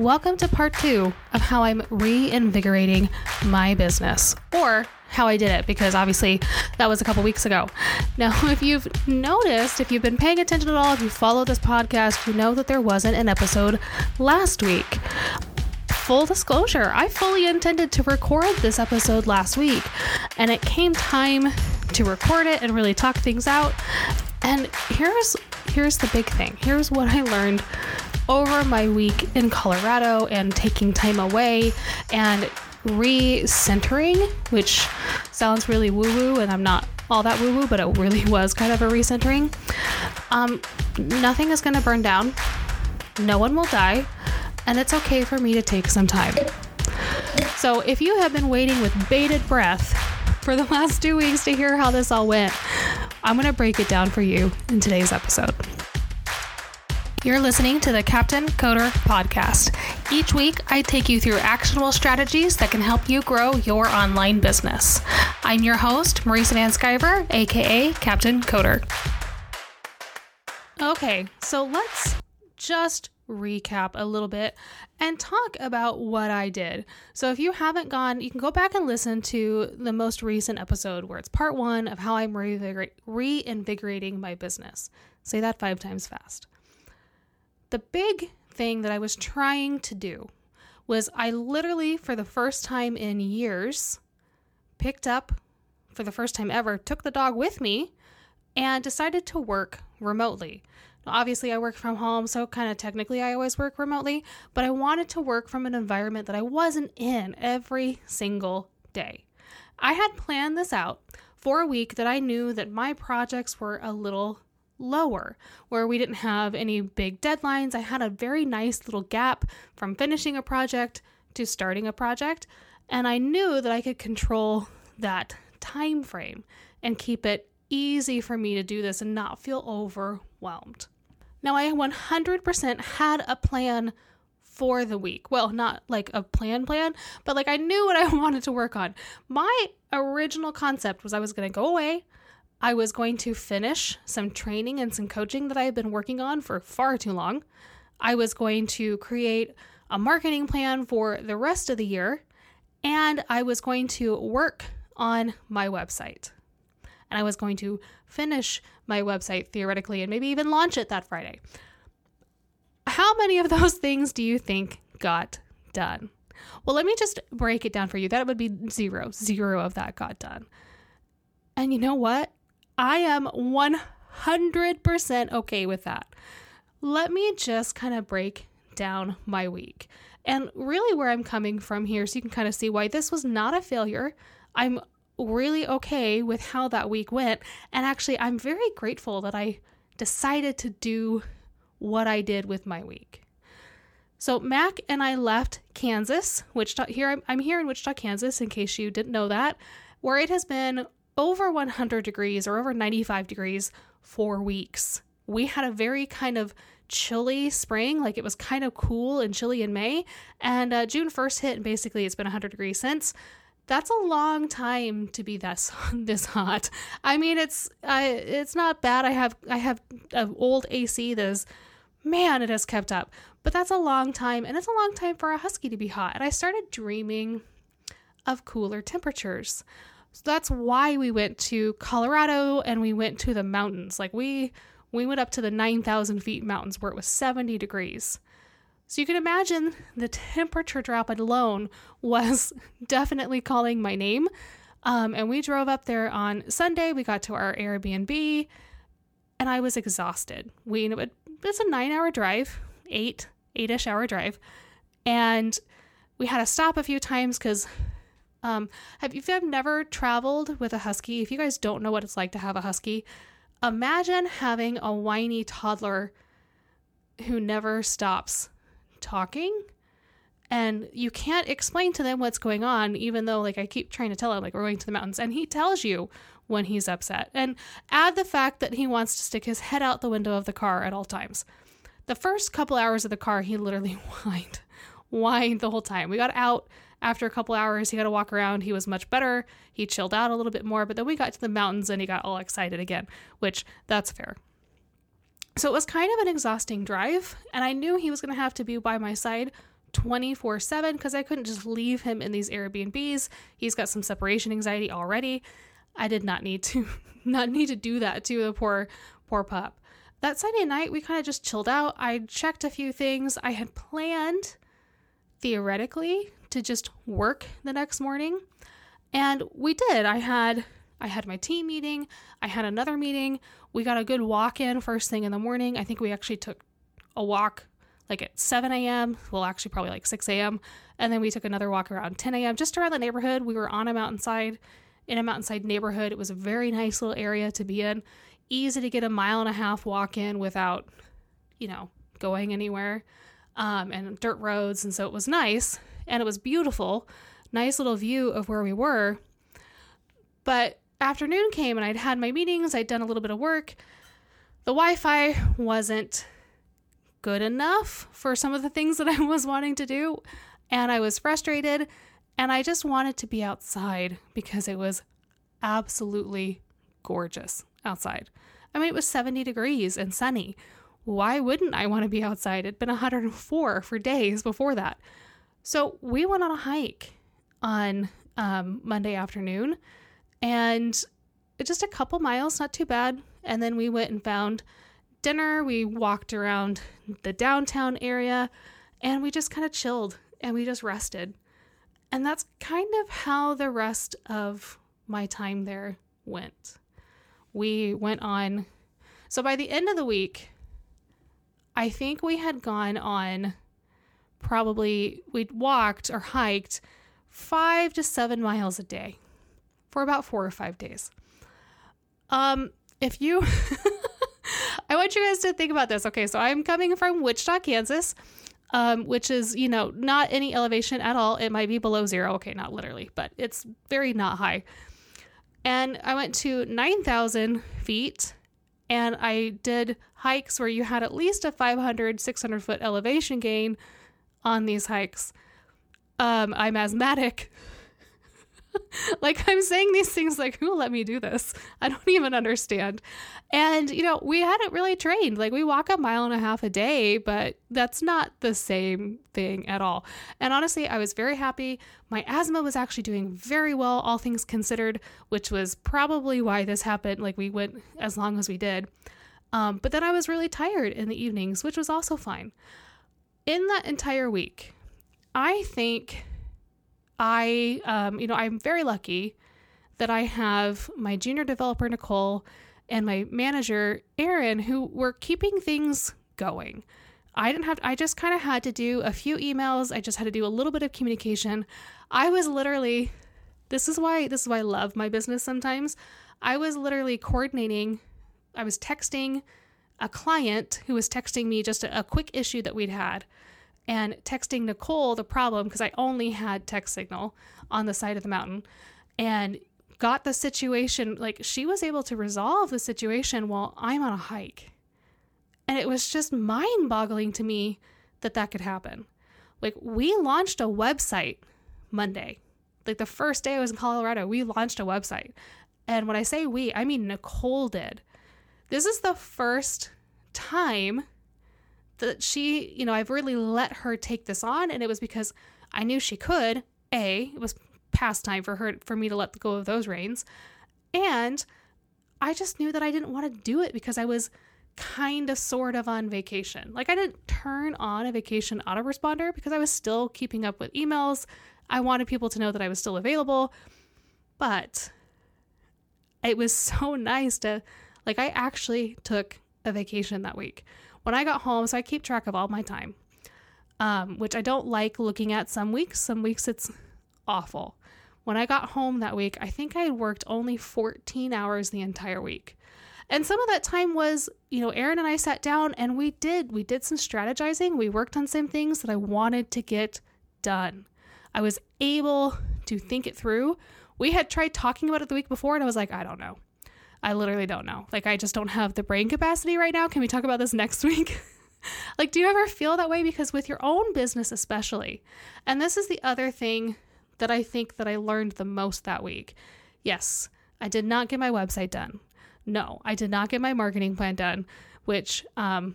Welcome to part two of how I'm reinvigorating my business, or how I did it, because obviously that was a couple weeks ago. Now, if you've noticed, if you've been paying attention at all, if you follow this podcast, you know that there wasn't an episode last week. Full disclosure, I fully intended to record this episode last week, and it came time to record it and really talk things out. And here's here's the big thing. Here's what I learned over my week in Colorado and taking time away and recentering, which sounds really woo woo, and I'm not all that woo woo, but it really was kind of a recentering. Um, nothing is going to burn down, no one will die, and it's okay for me to take some time. So, if you have been waiting with bated breath for the last two weeks to hear how this all went, I'm going to break it down for you in today's episode. You're listening to the Captain Coder podcast. Each week, I take you through actionable strategies that can help you grow your online business. I'm your host, Marisa VanSkiver, aka Captain Coder. Okay, so let's just recap a little bit and talk about what I did. So if you haven't gone, you can go back and listen to the most recent episode where it's part one of how I'm reinvigorating my business. Say that five times fast. The big thing that I was trying to do was I literally, for the first time in years, picked up, for the first time ever, took the dog with me and decided to work remotely. Obviously, I work from home, so kind of technically I always work remotely, but I wanted to work from an environment that I wasn't in every single day. I had planned this out for a week that I knew that my projects were a little lower, where we didn't have any big deadlines. I had a very nice little gap from finishing a project to starting a project, and I knew that I could control that time frame and keep it easy for me to do this and not feel overwhelmed. Now, I 100% had a plan for the week. Well, not like a plan plan, but like I knew what I wanted to work on. My original concept was I was going to go away, I was going to finish some training and some coaching that I had been working on for far too long. I was going to create a marketing plan for the rest of the year, and I was going to work on my website. And I was going to finish my website theoretically and maybe even launch it that Friday. How many of those things do you think got done? Well, let me just break it down for you. That would be zero. Zero of that got done. And you know what? I am 100% okay with that. Let me just kind of break down my week and really where I'm coming from here so you can kind of see why this was not a failure. I'm really okay with how that week went. And actually, I'm very grateful that I decided to do what I did with my week. So Mac and I left Kansas, Wichita. Here I'm here in Wichita, Kansas. In case you didn't know that, where it has been over 100 degrees or over 95 degrees for weeks. We had a very kind of chilly spring, like it was kind of cool and chilly in May, and uh, June 1st hit, and basically it's been 100 degrees since. That's a long time to be this this hot. I mean, it's uh, it's not bad. I have I have an old AC that is, man, it has kept up. But that's a long time, and it's a long time for a husky to be hot. And I started dreaming of cooler temperatures. So that's why we went to Colorado and we went to the mountains. Like we we went up to the 9,000 feet mountains where it was 70 degrees. So you can imagine the temperature drop alone was definitely calling my name. Um, and we drove up there on Sunday. We got to our Airbnb, and I was exhausted. We it, it's a nine hour drive, eight eight ish hour drive, and we had to stop a few times because um, have if you've never traveled with a husky, if you guys don't know what it's like to have a husky, imagine having a whiny toddler who never stops talking and you can't explain to them what's going on even though like i keep trying to tell him like we're going to the mountains and he tells you when he's upset. And add the fact that he wants to stick his head out the window of the car at all times. The first couple hours of the car he literally whined whined the whole time. We got out after a couple hours, he got to walk around. He was much better. He chilled out a little bit more, but then we got to the mountains and he got all excited again, which that's fair. So it was kind of an exhausting drive, and I knew he was going to have to be by my side 24 7 because I couldn't just leave him in these Airbnbs. He's got some separation anxiety already. I did not need to not need to do that to the poor poor pup. That Sunday night we kind of just chilled out. I checked a few things. I had planned theoretically to just work the next morning. And we did. I had I had my team meeting, I had another meeting. We got a good walk in first thing in the morning. I think we actually took a walk like at 7 a.m. Well, actually, probably like 6 a.m. And then we took another walk around 10 a.m. just around the neighborhood. We were on a mountainside, in a mountainside neighborhood. It was a very nice little area to be in. Easy to get a mile and a half walk in without, you know, going anywhere. Um, and dirt roads. And so it was nice and it was beautiful. Nice little view of where we were. But afternoon came and I'd had my meetings, I'd done a little bit of work. The Wi Fi wasn't good enough for some of the things that I was wanting to do. And I was frustrated and I just wanted to be outside because it was absolutely gorgeous outside. I mean, it was 70 degrees and sunny. Why wouldn't I want to be outside? It'd been 104 for days before that. So we went on a hike on um, Monday afternoon and just a couple miles, not too bad. And then we went and found dinner. We walked around the downtown area and we just kind of chilled and we just rested. And that's kind of how the rest of my time there went. We went on, so by the end of the week, I think we had gone on probably, we'd walked or hiked five to seven miles a day for about four or five days. Um, if you, I want you guys to think about this. Okay, so I'm coming from Wichita, Kansas, um, which is, you know, not any elevation at all. It might be below zero. Okay, not literally, but it's very not high. And I went to 9,000 feet and I did hikes where you had at least a 500, 600 foot elevation gain on these hikes. Um, I'm asthmatic. like I'm saying these things like who let me do this? I don't even understand. And you know, we hadn't really trained. Like we walk a mile and a half a day, but that's not the same thing at all. And honestly, I was very happy. My asthma was actually doing very well all things considered, which was probably why this happened. Like we went as long as we did. Um, but then I was really tired in the evenings, which was also fine. In that entire week, I think I, um, you know, I'm very lucky that I have my junior developer, Nicole, and my manager, Erin, who were keeping things going. I didn't have, I just kind of had to do a few emails. I just had to do a little bit of communication. I was literally, this is why, this is why I love my business sometimes. I was literally coordinating, I was texting a client who was texting me just a, a quick issue that we'd had and texting Nicole the problem because I only had text signal on the side of the mountain and got the situation like she was able to resolve the situation while I'm on a hike. And it was just mind boggling to me that that could happen. Like, we launched a website Monday. Like, the first day I was in Colorado, we launched a website. And when I say we, I mean Nicole did. This is the first time that she, you know, I've really let her take this on, and it was because I knew she could. A, it was past time for her for me to let go of those reins, and I just knew that I didn't want to do it because I was kind of sort of on vacation. Like I didn't turn on a vacation autoresponder because I was still keeping up with emails. I wanted people to know that I was still available. But it was so nice to like I actually took a vacation that week when I got home, so I keep track of all my time, um, which I don't like looking at some weeks. Some weeks it's awful. When I got home that week, I think I had worked only 14 hours the entire week. And some of that time was, you know, Erin and I sat down and we did, we did some strategizing. We worked on some things that I wanted to get done. I was able to think it through. We had tried talking about it the week before and I was like, I don't know. I literally don't know. Like, I just don't have the brain capacity right now. Can we talk about this next week? like, do you ever feel that way? Because with your own business, especially, and this is the other thing that I think that I learned the most that week. Yes, I did not get my website done. No, I did not get my marketing plan done, which, um,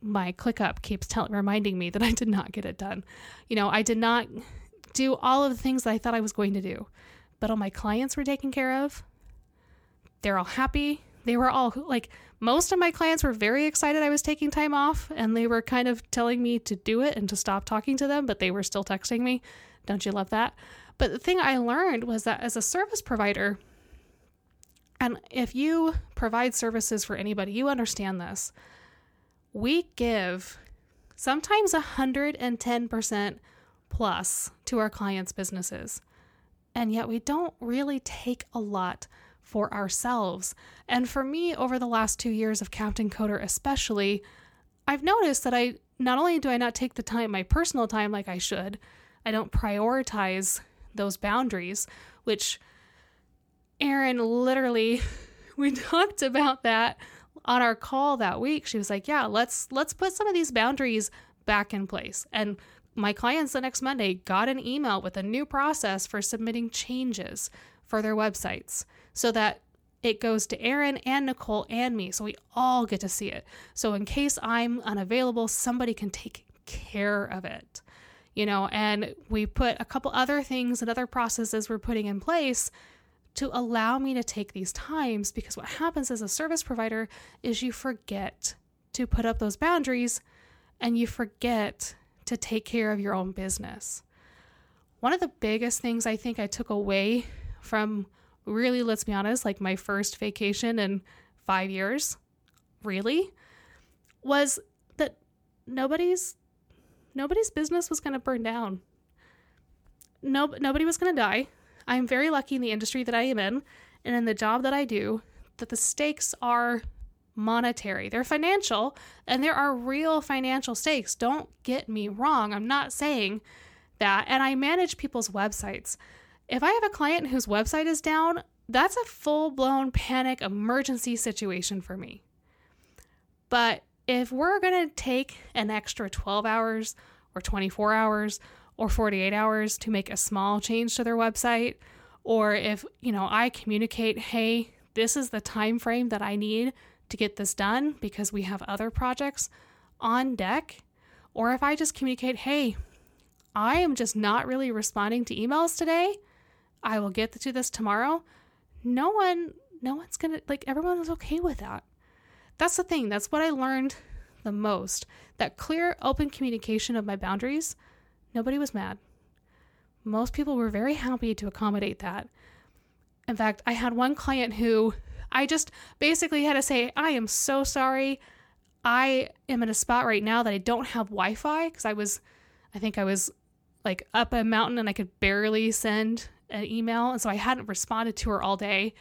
my ClickUp keeps telling reminding me that I did not get it done. You know, I did not do all of the things that I thought I was going to do. But all my clients were taken care of. They're all happy. They were all like most of my clients were very excited I was taking time off and they were kind of telling me to do it and to stop talking to them, but they were still texting me. Don't you love that? But the thing I learned was that as a service provider, and if you provide services for anybody, you understand this. We give sometimes 110% plus to our clients' businesses. And yet we don't really take a lot for ourselves. And for me, over the last two years of Captain Coder, especially, I've noticed that I not only do I not take the time, my personal time, like I should, I don't prioritize those boundaries, which Erin literally, we talked about that on our call that week. She was like, "Yeah, let's let's put some of these boundaries back in place." And my clients the next Monday got an email with a new process for submitting changes for their websites so that it goes to Erin and Nicole and me. So we all get to see it. So in case I'm unavailable, somebody can take care of it. You know, and we put a couple other things and other processes we're putting in place to allow me to take these times because what happens as a service provider is you forget to put up those boundaries and you forget to take care of your own business. One of the biggest things I think I took away from really, let's be honest, like my first vacation in five years, really, was that nobody's nobody's business was going to burn down. No, nobody was going to die. I'm very lucky in the industry that I am in and in the job that I do that the stakes are monetary. They're financial and there are real financial stakes. Don't get me wrong. I'm not saying that. And I manage people's websites. If I have a client whose website is down, that's a full blown panic emergency situation for me. But if we're going to take an extra 12 hours or 24 hours or 48 hours to make a small change to their website, or if, you know, I communicate, "Hey, this is the time frame that I need to get this done because we have other projects on deck," or if I just communicate, "Hey, I am just not really responding to emails today. I will get to this tomorrow." No one no one's to like everyone was okay with that. That's the thing. That's what I learned the most. That clear, open communication of my boundaries Nobody was mad. Most people were very happy to accommodate that. In fact, I had one client who I just basically had to say, I am so sorry. I am in a spot right now that I don't have Wi Fi because I was, I think I was like up a mountain and I could barely send an email. And so I hadn't responded to her all day.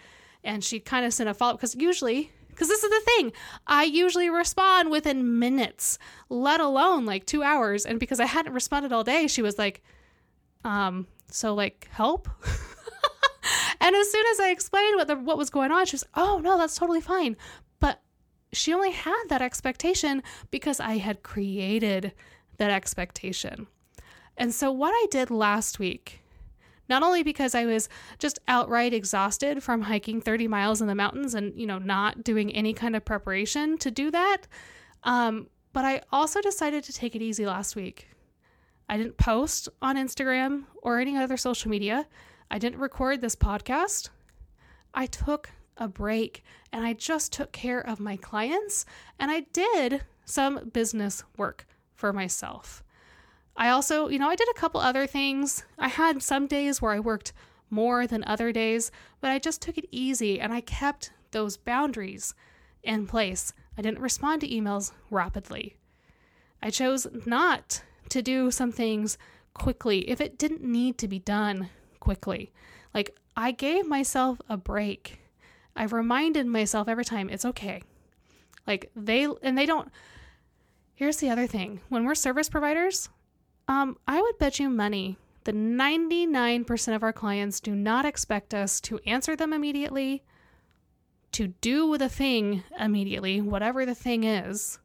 And she kind of sent a follow up because usually because this is the thing. I usually respond within minutes, let alone like two hours. And because I hadn't responded all day, she was like, um, so like help? and as soon as I explained what the what was going on, she was, oh no, that's totally fine. But she only had that expectation because I had created that expectation. And so what I did last week not only because I was just outright exhausted from hiking 30 miles in the mountains and, you know, not doing any kind of preparation to do that, um, but I also decided to take it easy last week. I didn't post on Instagram or any other social media. I didn't record this podcast. I took a break and I just took care of my clients and I did some business work for myself. I also, you know, I did a couple other things. I had some days where I worked more than other days, but I just took it easy and I kept those boundaries in place. I didn't respond to emails rapidly. I chose not to do some things quickly if it didn't need to be done quickly. Like, I gave myself a break. I reminded myself every time it's okay. Like, they, and they don't. Here's the other thing when we're service providers, um, I would bet you money that 99% of our clients do not expect us to answer them immediately, to do a thing immediately, whatever the thing is,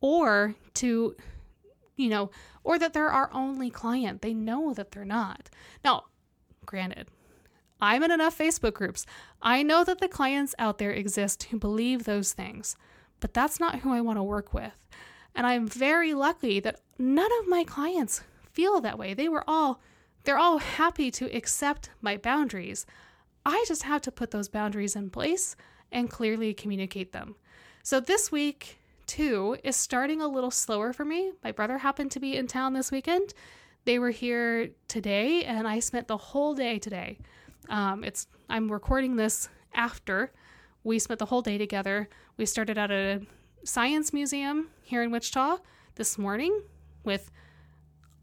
or to, you know, or that they're our only client. They know that they're not. Now, granted, I'm in enough Facebook groups. I know that the clients out there exist who believe those things. but that's not who I want to work with. And I'm very lucky that none of my clients feel that way. They were all they're all happy to accept my boundaries. I just have to put those boundaries in place and clearly communicate them. So this week, too, is starting a little slower for me. My brother happened to be in town this weekend. They were here today, and I spent the whole day today. Um, it's I'm recording this after we spent the whole day together. We started out at a science museum here in Wichita this morning with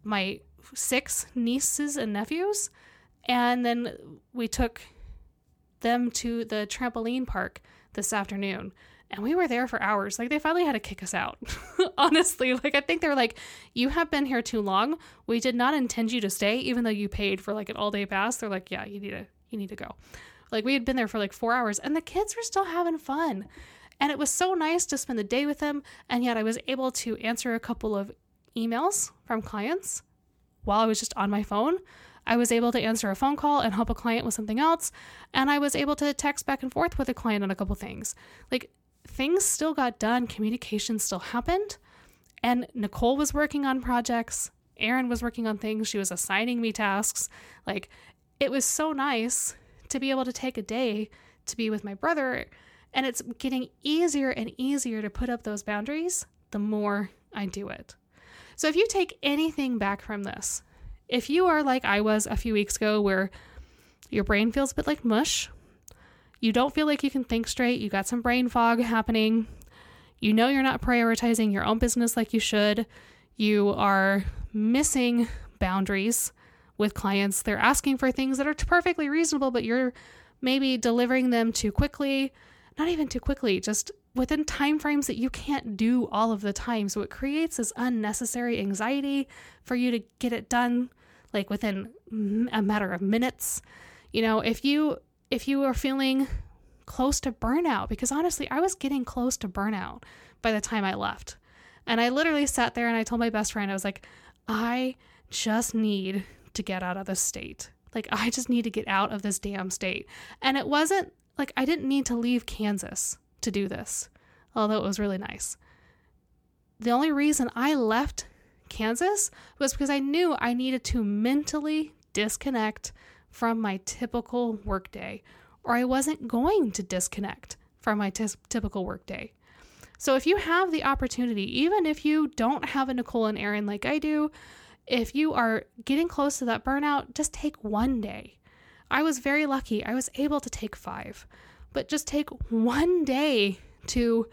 my six nieces and nephews, and then we took them to the trampoline park this afternoon and we were there for hours. Like they finally had to kick us out. Honestly, like I think they're like, "You have been here too long. We did not intend you to stay, even though you paid for like an all day pass." They're like, "Yeah, you need to, you need to go." Like we had been there for like four hours, and the kids were still having fun, and it was so nice to spend the day with him. And yet, I was able to answer a couple of emails from clients while I was just on my phone. I was able to answer a phone call and help a client with something else, and I was able to text back and forth with a client on a couple things. Like things still got done, communication still happened, and Nicole was working on projects, Erin was working on things, she was assigning me tasks. Like it was so nice to be able to take a day to be with my brother, and it's getting easier and easier to put up those boundaries the more I do it. So if you take anything back from this, if you are like I was a few weeks ago where your brain feels a bit like mush, you don't feel like you can think straight, you got some brain fog happening, you know you're not prioritizing your own business like you should, you are missing boundaries with clients. They're asking for things that are perfectly reasonable, but you're maybe delivering them too quickly, not even too quickly, just within time frames that you can't do all of the time. So it creates this unnecessary anxiety for you to get it done like within a matter of minutes. You know, if you if you are feeling close to burnout, because honestly, I was getting close to burnout by the time I left. And I literally sat there and I told my best friend, I was like, I just need to get out of this state. Like, I just need to get out of this damn state. And it wasn't like I didn't need to leave Kansas to do this, although it was really nice. The only reason I left Kansas was because I knew I needed to mentally disconnect from my typical workday, or I wasn't going to disconnect from my t- typical workday. So if you have the opportunity, even if you don't have a Nicole and Erin like I do, if you are getting close to that burnout, just take one day. I was very lucky. I was able to take five, but just take one day to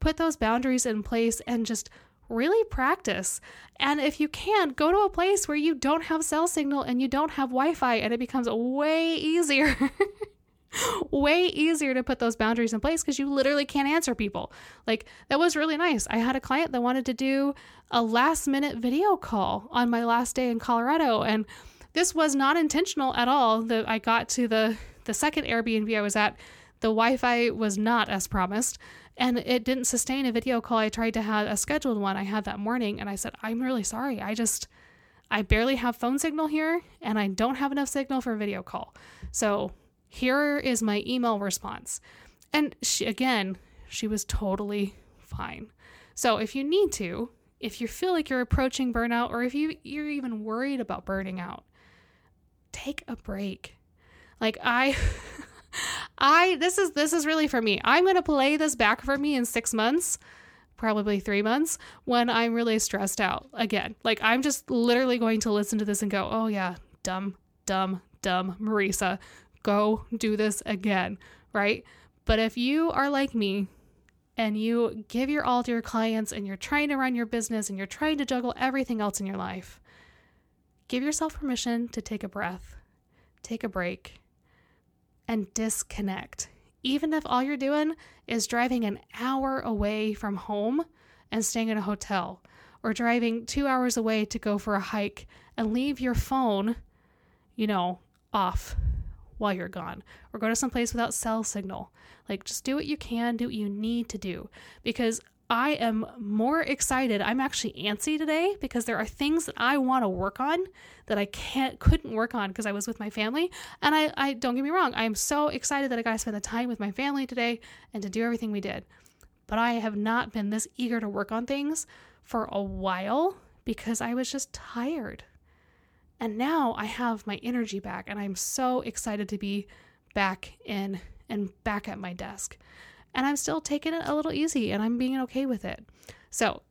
put those boundaries in place and just really practice. And if you can, go to a place where you don't have cell signal and you don't have Wi Fi, and it becomes way easier. way easier to put those boundaries in place because you literally can't answer people. Like, that was really nice. I had a client that wanted to do a last minute video call on my last day in Colorado. And this was not intentional at all. That I got to the, the second Airbnb I was at, the Wi Fi was not as promised and it didn't sustain a video call. I tried to have a scheduled one I had that morning and I said, I'm really sorry. I just, I barely have phone signal here and I don't have enough signal for a video call. So here is my email response. And she, again, she was totally fine. So if you need to, if you feel like you're approaching burnout or if you, you're even worried about burning out, take a break. Like I I this is this is really for me. I'm going to play this back for me in 6 months, probably 3 months when I'm really stressed out again. Like I'm just literally going to listen to this and go, "Oh yeah, dumb, dumb, dumb Marisa, go do this again." Right? But if you are like me and you give your all to your clients and you're trying to run your business and you're trying to juggle everything else in your life, give yourself permission to take a breath, take a break, and disconnect. Even if all you're doing is driving an hour away from home and staying in a hotel, or driving two hours away to go for a hike and leave your phone, you know, off while you're gone, or go to some place without cell signal. Like, just do what you can, do what you need to do. Because I am more excited. I'm actually antsy today because there are things that I want to work on that I can't couldn't work on because I was with my family. And I, I don't get me wrong, I am so excited that I got to spend the time with my family today and to do everything we did. but I have not been this eager to work on things for a while because I was just tired. And now I have my energy back, and I'm so excited to be back in and back at my desk. And I'm still taking it a little easy and I'm being okay with it. So,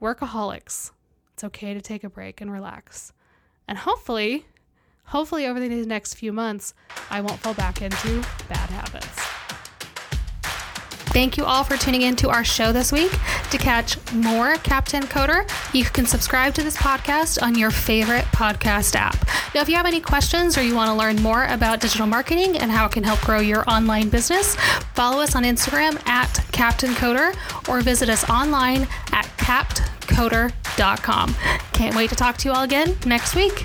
workaholics, it's okay to take a break and relax. And hopefully, hopefully over the next few months, I won't fall back into bad habits. Thank you all for tuning in to our show this week. To catch more Captain Coder, you can subscribe to this podcast on your favorite podcast app. Now, if you have any questions or you want to learn more about digital marketing and how it can help grow your online business, follow us on Instagram at Captain Coder or visit us online at captcoder.com. Can't wait to talk to you all again next week.